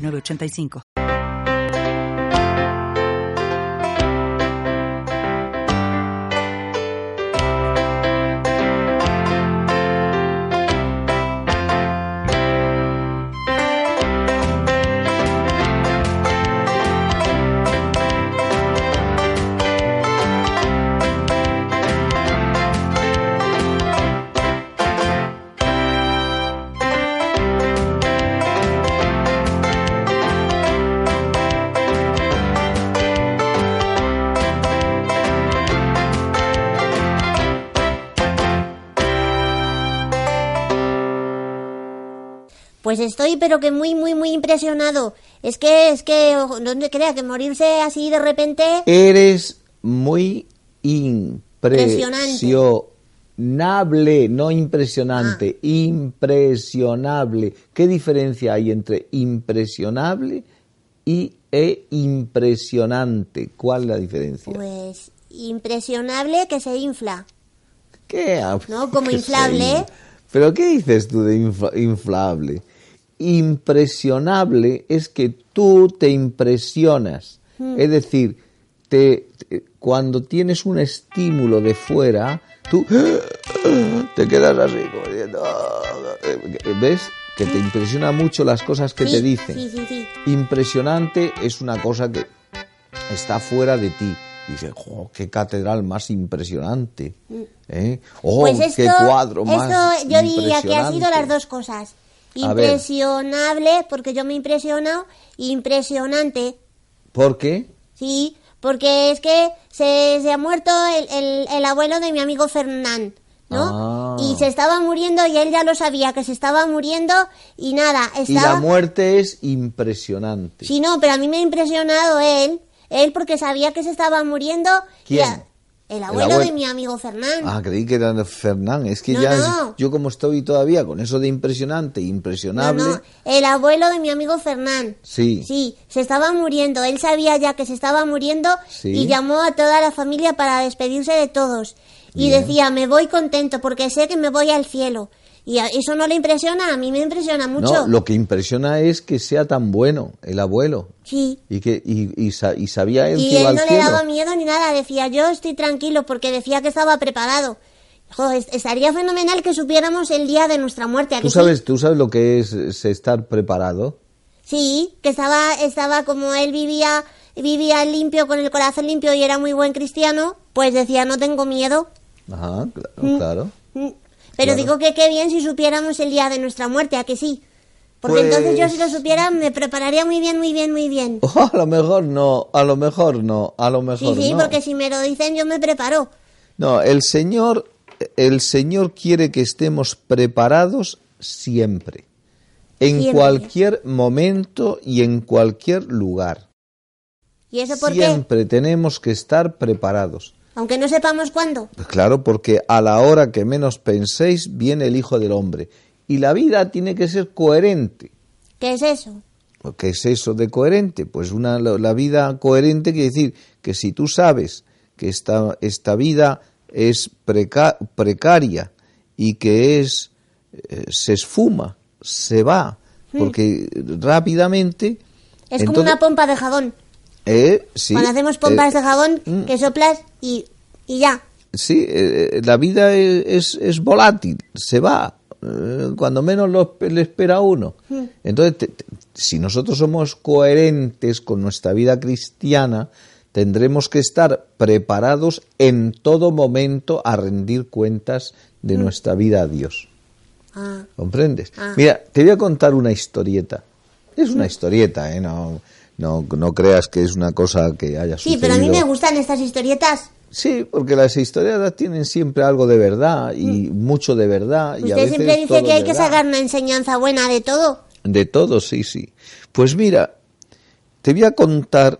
985. Pues estoy, pero que muy, muy, muy impresionado. Es que, es que, no te crea que morirse así de repente. Eres muy impresionable, no impresionante, Ah. impresionable. ¿Qué diferencia hay entre impresionable y e impresionante? ¿Cuál es la diferencia? Pues impresionable que se infla. ¿Qué? No, como ¿Qué inflable. ¿Pero qué dices tú de infla- inflable? Impresionable es que tú te impresionas. Hmm. Es decir, te, te- cuando tienes un estímulo de fuera, tú te quedas así, como diciendo, "Ah", ¿ves? Que te impresiona mucho las cosas que Sí, te dicen. Sí, sí, sí. Impresionante es una cosa que está fuera de ti. Dice, "Jo, qué catedral más impresionante. ¿eh? Oh, pues esto, qué cuadro más esto yo diría que ha sido impresionante". las dos cosas. Impresionable, porque yo me impresiono, impresionante, ¿Por qué? sí, porque es que se, se ha muerto el, el- el abuelo de mi amigo Fernán, ¿no? Ah. Y se estaba muriendo y él ya lo sabía, que se estaba muriendo y nada, Y la estaba... muerte es impresionante. Sí, no, pero a mí me ha impresionado él, él porque sabía que se estaba muriendo. y ¿Quién? a- el abuelo abuelo. de mi amigo Fernán. Ah, creí que era Fernán. Es que No, ya, no. yo como estoy todavía con eso de impresionante, impresionable. no, el abuelo de mi amigo Fernán. Sí. Sí, se estaba muriendo. Él sabía ya que se estaba muriendo Sí. y llamó a toda la familia para despedirse de todos. Y Bien. decía, me voy contento porque sé que me voy al cielo. Y eso no le impresiona, a mí me impresiona mucho. No, lo que impresiona es que sea tan bueno el abuelo. Sí. Y que y, y y sabía él Y que iba él al no le daba miedo ni nada, decía, yo estoy tranquilo porque decía que estaba preparado. Jo, es- estaría fenomenal que supiéramos el día de nuestra muerte. ¿a que ¿Tú sí? sabes, ¿Tú sabes lo que es, es estar preparado? Sí, que estaba, estaba como él vivía, vivía limpio, con el corazón limpio y era muy buen cristiano, pues decía, no tengo miedo. Ajá, claro, claro. Mm, Pero Claro. digo que qué bien si supiéramos el día de nuestra muerte, ¿a que sí? Porque Pues- entonces yo si lo supiera me prepararía muy bien, muy bien, muy bien. Oh, a lo mejor no, a lo mejor no, a lo Sí, mejor sí, no. porque si me lo dicen yo me preparo. No, el Señor, el Señor quiere que estemos preparados siempre, en Siempre. cualquier momento y en cualquier lugar. ¿Y eso por qué? Siempre tenemos que estar preparados. Aunque no sepamos cuándo. Pues claro, porque a la hora que menos penséis viene el Hijo del Hombre. Y la vida tiene que ser coherente. ¿Qué es eso? ¿Qué es eso de coherente? Pues una, la vida coherente quiere decir que si tú sabes que esta, esta vida es preca- precaria y que es eh, se esfuma, se va, porque rápidamente... Es como una pompa de jabón. eh, sí, Cuando hacemos pompas eh, de jabón, mm. que soplas y, y ya. Sí, eh, la vida es, es, es volátil, se va, eh, cuando menos lo, le espera uno. Entonces, te- te- si nosotros somos coherentes con nuestra vida cristiana, tendremos que estar preparados en todo momento a rendir cuentas de nuestra vida a Dios. Ah, ¿Comprendes? Ah. Mira, te voy a contar una historieta. Es una historieta, ¿eh? No, no, no creas que es una cosa que haya sí, sucedido. pero a mí me gustan estas historietas. Sí, porque las historias tienen siempre algo de verdad y mucho de verdad. y a Mm. Usted veces siempre dice todo que hay que sacar una enseñanza buena de todo. De todo, sí, sí. Pues mira, te voy a contar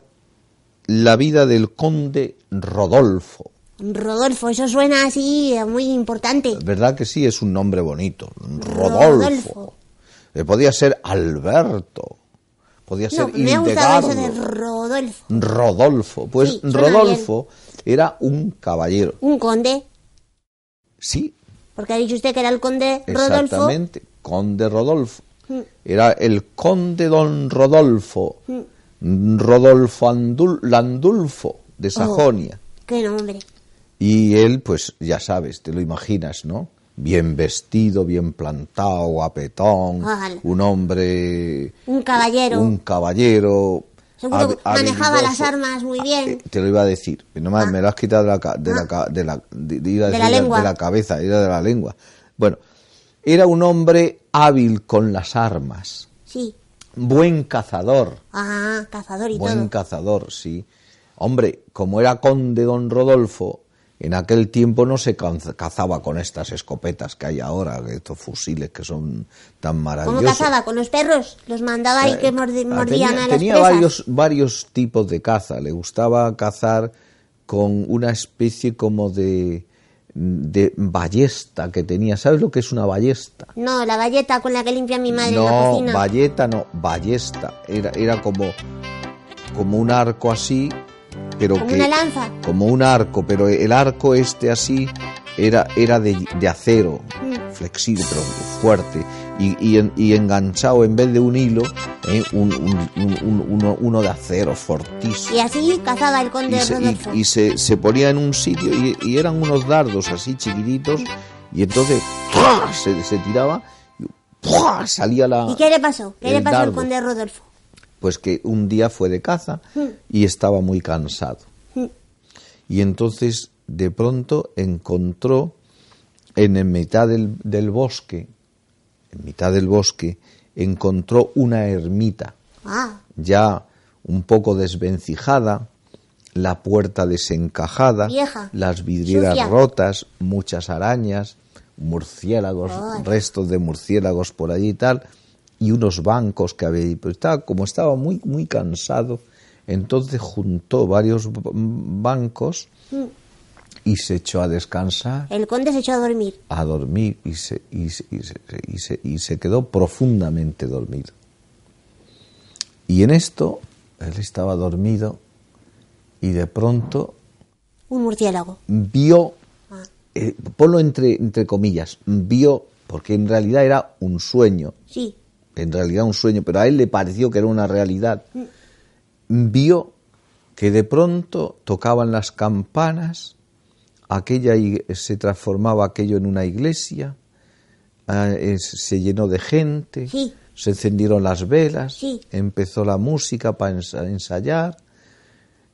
la vida del conde Rodolfo. Rodolfo, eso suena así eh, muy importante. ¿Verdad que sí? Es un nombre bonito. Rodolfo. Rodolfo. Eh, podía ser Alberto. Podía No, ser me ha gustado eso de. Rodolfo. Rodolfo. Pues Sí, Rodolfo era un caballero. Un conde, Sí, porque ha dicho usted que era el conde Rodolfo. exactamente. Conde Rodolfo. Mm. Era el conde don Rodolfo. Rodolfo Andul- Landulfo de Sajonia. Qué nombre. Y él, pues ya sabes, te lo imaginas, ¿no? Bien vestido, bien plantado, guapetón, Ala. un hombre... Un caballero. Un caballero... Seguro que manejaba las armas muy bien. Eh, Te lo iba a decir, no me, Ah. me lo has quitado de la, de Ah. de la, de- la lengua. de la cabeza, era de la lengua. Bueno, era un hombre hábil con las armas, Sí. buen cazador, Ah, cazador y buen todo. cazador, sí. Hombre, como era conde don Rodolfo, en aquel tiempo no se cazaba con estas escopetas que hay ahora, estos fusiles que son tan ¿Cómo maravillosos. cazaba? ¿Con los perros? ¿Los mandaba y que mordi- Ah, mordían tenía, a las tenía presas? varios, varios tipos de caza. Le gustaba cazar con una especie como de, de ballesta que tenía. ¿Sabes lo que es una ballesta? No, la galleta con la que limpia mi madre en la no, cocina. balleta no, ballesta. Era, era como, como un arco así, pero Como que... una lanza. Como un arco, pero el arco este así era, era de, de acero, Mm. flexible, pero fuerte, y, y, en- y enganchado en vez de un hilo, ¿eh? un, un- un- un- uno, uno de acero fortísimo. Y así cazaba el conde Y, se, y- Rodolfo. y se, se ponía en un sitio y, eran unos dardos así chiquititos, y entonces se, se tiraba y salía la... ¿Y qué le pasó? ¿Qué le pasó al conde Rodolfo? Pues que un día fue de caza y estaba muy cansado. Y entonces de pronto encontró en mitad del, del bosque, en mitad del bosque, encontró una ermita Ah, ya un poco desvencijada, la puerta desencajada, Vieja, las vidrieras sucia. rotas, muchas arañas, murciélagos, restos de murciélagos por allí y tal, y unos bancos que había. Pero estaba, como estaba muy, muy cansado, entonces juntó varios bancos y se echó a descansar el conde se echó a dormir. a dormir y se, y se, y se- y se- y se quedó profundamente dormido. Y en esto, él estaba dormido y de pronto Un murciélago. vio, Ah. eh, ponlo entre, entre comillas, vio, porque en realidad era un sueño, Sí. En realidad un sueño, pero a él le pareció que era una realidad, vio que de pronto tocaban las campanas, aquella se transformaba aquello en una iglesia, ah, se llenó de gente, Sí. se encendieron las velas, Sí. empezó la música para ensayar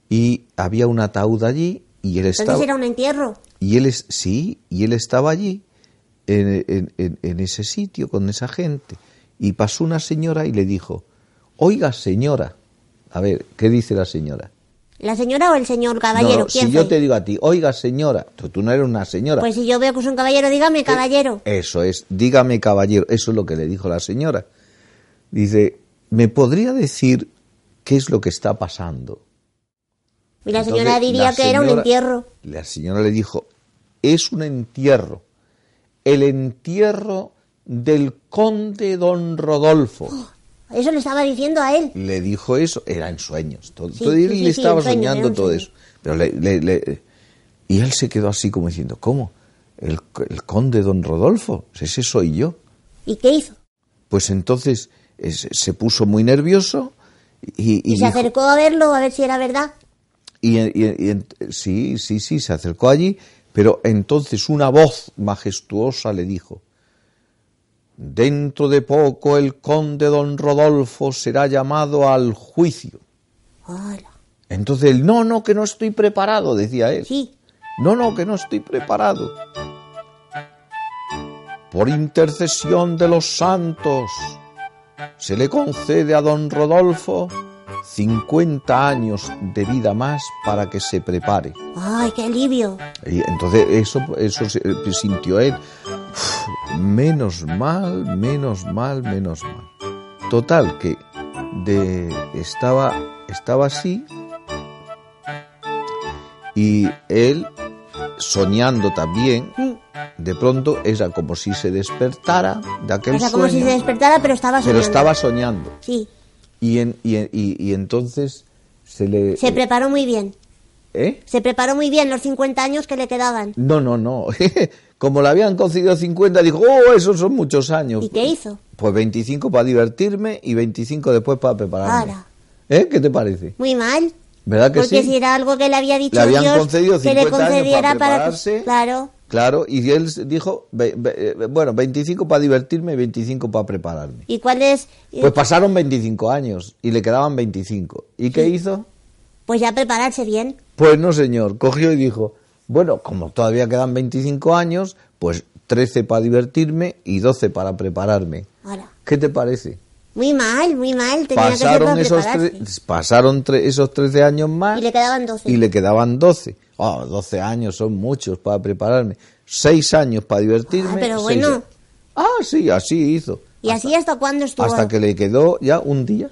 y había un ataúd allí y él estaba Entonces era un entierro. y él es sí y él estaba allí en, en- en- en ese sitio con esa gente y pasó una señora y le dijo oiga señora a ver qué dice la señora ¿La señora o el señor caballero? No, no, ¿Quién si yo te digo a ti oiga señora tú, tú no eres una señora. Pues si yo veo que es un caballero, dígame caballero. eso es dígame caballero. Eso es lo que le dijo la señora. Dice me podría decir qué es lo que está pasando Y la Entonces, señora diría la que era un entierro. La señora le dijo, es un entierro, el entierro del conde don Rodolfo. Eso le estaba diciendo a él. Le dijo eso, era en sueños, todo, Sí, todo él sí, le sí, estaba soñando todo sueño. eso. Pero le- le- le- y él se quedó así como diciendo, ¿cómo? El, el conde don Rodolfo, ese soy yo. ¿Y qué hizo? Pues entonces se puso muy nervioso y, Y, y se dijo- acercó a verlo a ver si era verdad. Y, sí, sí, sí, se acercó allí, pero entonces una voz majestuosa le dijo, dentro de poco el conde don Rodolfo será llamado al juicio. Hola. Entonces él, no, no, que no estoy preparado, decía él. Sí. No, no, que no estoy preparado. Por intercesión de los santos, se le concede a don Rodolfo 50 años de vida más para que se prepare. Ay, qué alivio. Y entonces eso, eso eh, sintió él. Uf, menos mal, menos mal, menos mal. Total, que de, estaba, estaba así y él soñando también, de pronto era como si se despertara de aquel Era sueño, como si se despertara, pero estaba pero soñando. estaba soñando. Sí, Y, en, y, en- y- y entonces se le... se preparó muy bien. ¿Eh? Se preparó muy bien los 50 años que le quedaban. No, no, no. Como le habían concedido 50, dijo, oh, esos son muchos años. ¿Y qué hizo? Pues 25 para divertirme y 25 después para prepararme. ¿Eh? ¿Qué te parece? Muy mal. ¿Verdad que Porque sí? si era algo que le había dicho Le habían Dios concedido que le 50 años concediera para para prepararse. Claro. Claro, y él dijo, eh, bueno, 25 para divertirme y 25 para prepararme. ¿Y cuál es? Pues pasaron 25 años y le quedaban 25. ¿Y qué hizo? Pues ya prepararse bien. Pues no, señor. Cogió y dijo, bueno, como todavía quedan 25 años, pues 13 para divertirme y 12 para prepararme. Ahora. ¿Qué te parece? Muy mal, muy mal. Tenía que Pasaron para esos, prepararse. tre- pasaron tre- esos 13 años más Y le quedaban 12. y le quedaban 12. Oh, 12 años son muchos para prepararme. 6 años para divertirme. Ah, pero bueno. años. Ah, sí, así hizo. ¿Y así hasta cuándo estuvo? Hasta que le quedó ya un día.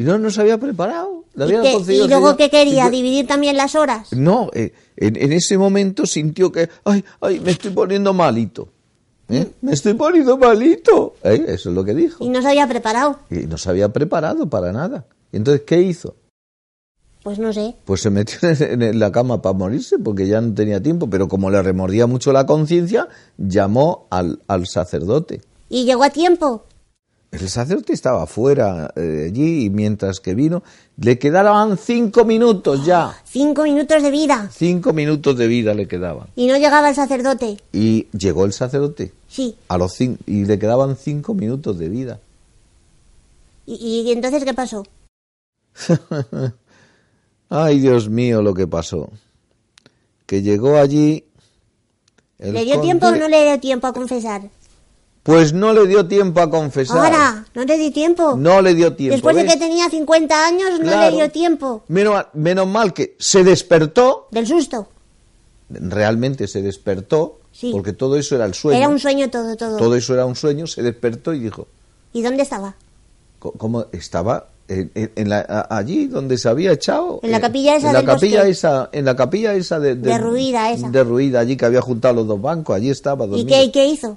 Y no, no se había preparado. ¿Y, qué- luego qué quería? ¿Dividir también las horas? No, eh, en, en ese momento sintió que, ay, ay, me estoy poniendo malito. ¿Eh? Me estoy poniendo malito. ¿Eh? Eso es lo que dijo. Y no se había preparado. Y no se había preparado para nada. Y entonces, ¿qué hizo? Pues no sé. Pues se metió en, en la cama para morirse porque ya no tenía tiempo. Pero como le remordía mucho la conciencia, llamó al, al sacerdote. ¿Y llegó a tiempo? El sacerdote estaba fuera eh, allí y mientras que vino, le quedaban cinco minutos ya. Cinco minutos de vida. Cinco minutos de vida le quedaban. Y no llegaba el sacerdote. Y llegó el sacerdote Sí. a los y le quedaban cinco minutos de vida. ¿Y, y entonces qué pasó? Ay, Dios mío, lo que pasó. Que llegó allí. ¿Le dio conde- tiempo o no le dio tiempo a confesar? Pues no le dio tiempo a confesar. Ahora, no le di tiempo. No le dio tiempo. Después de que tenía 50 años no Claro. le dio tiempo. Menos, menos mal que se despertó, Del susto. realmente se despertó, Sí. porque todo eso era el sueño. Era un sueño todo, todo. Todo eso era un sueño, se despertó y dijo, ¿Y dónde estaba? ¿cómo estaba? En, en- en la- allí donde se había echado En la eh, capilla esa en la capilla bosque. esa en la capilla esa de, Derruida esa. derruida allí que había juntado los dos bancos allí estaba ¿Y dormido. qué, y qué hizo?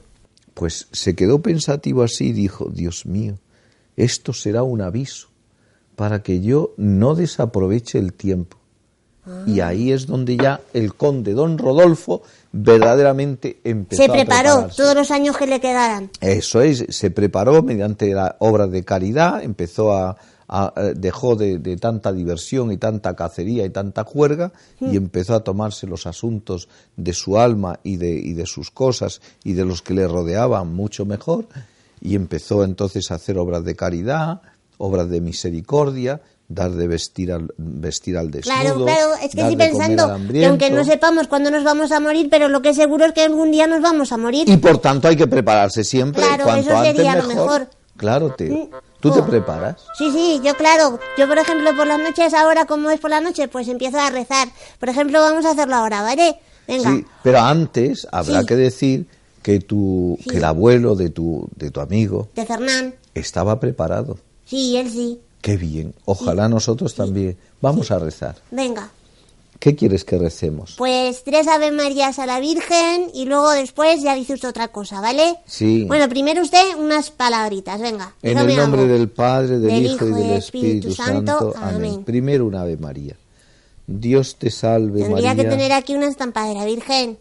Pues se quedó pensativo así y dijo, Dios mío, esto será un aviso para que yo no desaproveche el tiempo. Y Ah. ahí es donde ya el conde don Rodolfo verdaderamente empezó Se preparó todos los años que le quedaran. Eso es, se preparó mediante la obras de caridad, empezó a, dejó de, de tanta diversión y tanta cacería y tanta juerga y empezó a tomarse los asuntos de su alma y de, y de sus cosas y de los que le rodeaban mucho mejor y empezó entonces a hacer obras de caridad, obras de misericordia, dar de vestir al, vestir al desnudo, Claro, claro, es que estoy pensando que aunque no sepamos cuándo nos vamos a morir, pero lo que es seguro es que algún día nos vamos a morir. Y por tanto hay que prepararse siempre, Claro, cuanto eso antes sería lo mejor. Claro, Teo. ¿Tú te Oh. preparas? Sí, sí, yo claro. Yo, por ejemplo, por las noches, ahora como es por la noche, pues empiezo a rezar. Por ejemplo, vamos a hacerlo ahora, ¿vale? Venga. Sí, pero antes habrá Sí. que decir que tu, Sí. que el abuelo de tu, de tu amigo De Fernán. estaba preparado. Sí, él sí. Qué bien. Ojalá nosotros también. Vamos a rezar. Venga. ¿Qué quieres que recemos? Pues tres Ave Marías a la Virgen y luego después ya dice usted otra cosa, ¿vale? Sí. Bueno, primero usted unas palabritas, venga. en el nombre algo. del Padre, del, Del Hijo y del Espíritu, Santo. Amén. Amén. Primero un Ave María. Dios te salve Tendría María. que tener aquí una estampa de la Virgen.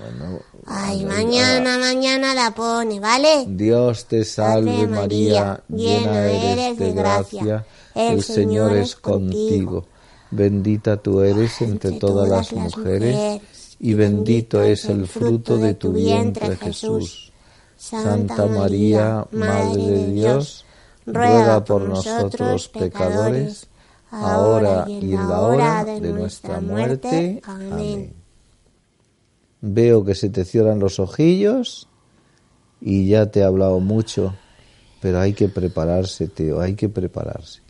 Bueno, Ay, bueno, mañana, mañana la pone, ¿vale? Dios te salve Ave María, llena eres de gracia, el Señor es contigo. Bendita tú eres entre todas las mujeres y bendito es el fruto de tu vientre Jesús. Santa María, Madre de Dios, ruega por nosotros pecadores, ahora y en la hora de nuestra muerte. Amén. Veo que se te cierran los ojillos y ya te he hablado mucho, pero hay que prepararse, Teo, hay que prepararse.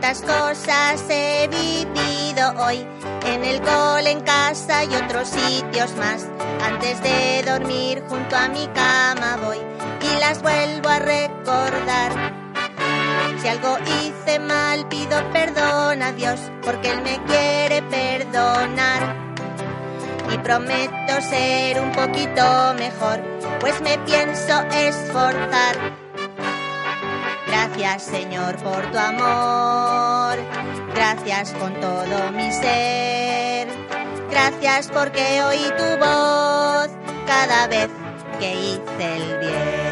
Cuántas cosas he vivido hoy, en el cole, en casa y otros sitios más. Antes de dormir junto a mi cama voy y las vuelvo a recordar. Si algo hice mal, pido perdón a Dios, porque Él me quiere perdonar. Y prometo ser un poquito mejor, pues me pienso esforzar. Gracias Señor por tu amor, gracias con todo mi ser. Gracias porque oí tu voz cada vez que hice el bien.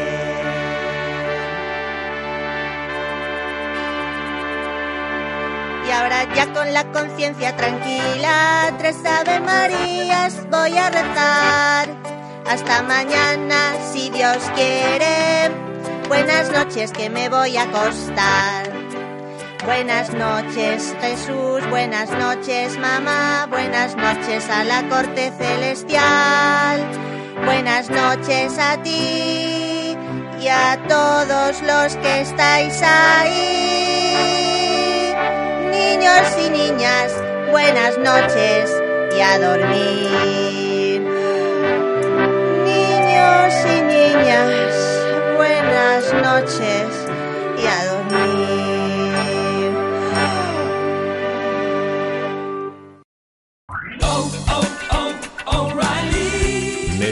Y ahora ya con la conciencia tranquila, tres Ave Marías voy a rezar. Hasta mañana, si Dios quiere. Buenas noches que me voy a acostar. Buenas noches Jesús, buenas noches mamá, buenas noches a la corte celestial. Buenas noches a ti y a todos los que estáis ahí niños y niñas, buenas noches y a dormir. Niños y niñas, buenas noches